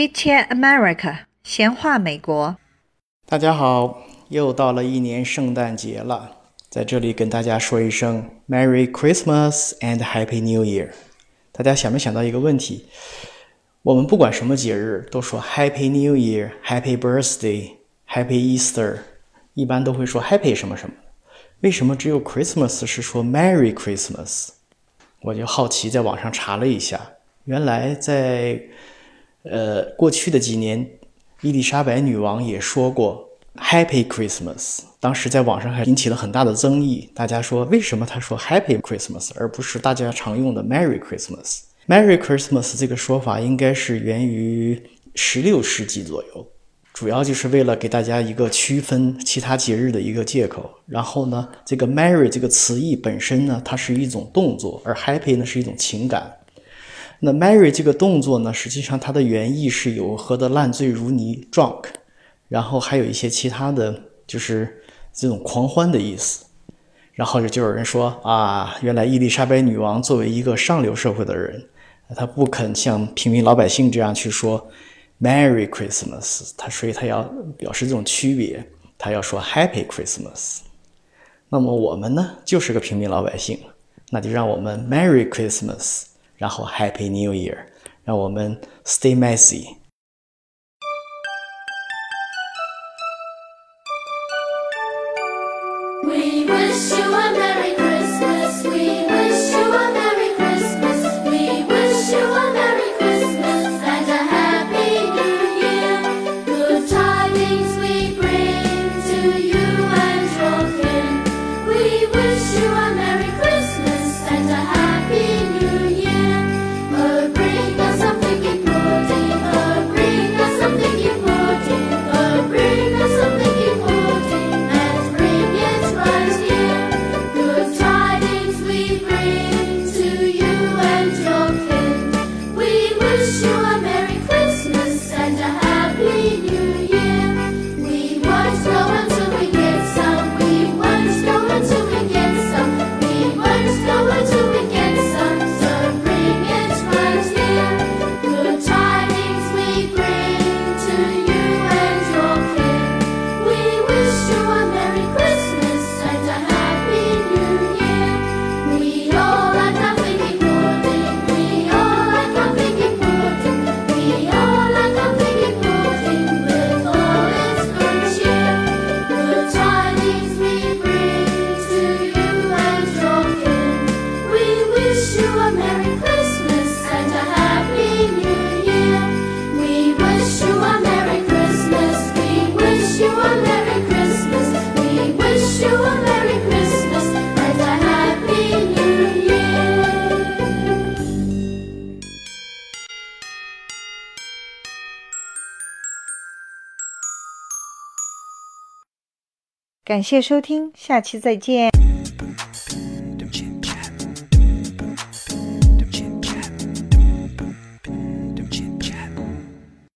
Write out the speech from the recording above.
Chit Chat America，闲话美国。大家好，又到了一年圣诞节了，在这里跟大家说一声 Merry Christmas and Happy New Year。大家想没想到一个问题？我们不管什么节日，都说 Happy New Year、Happy Birthday、Happy Easter，一般都会说 Happy 什么什么。为什么只有 Christmas 是说 Merry Christmas？我就好奇在网上查了一下，原来在呃，过去的几年，伊丽莎白女王也说过 “Happy Christmas”。当时在网上还引起了很大的争议，大家说为什么她说 “Happy Christmas” 而不是大家常用的 “Merry Christmas”？“Merry Christmas” 这个说法应该是源于16世纪左右，主要就是为了给大家一个区分其他节日的一个借口。然后呢，这个 “Merry” 这个词义本身呢，它是一种动作，而 “Happy” 呢是一种情感。那 marry 这个动作呢，实际上它的原意是有喝得烂醉如泥 drunk，然后还有一些其他的就是这种狂欢的意思。然后就就有人说啊，原来伊丽莎白女王作为一个上流社会的人，她不肯像平民老百姓这样去说 Merry Christmas，她所以她要表示这种区别，她要说 Happy Christmas。那么我们呢，就是个平民老百姓，那就让我们 Merry Christmas。然后 Happy New Year，让我们 Stay messy。We wish you a 感谢收听，下期再见。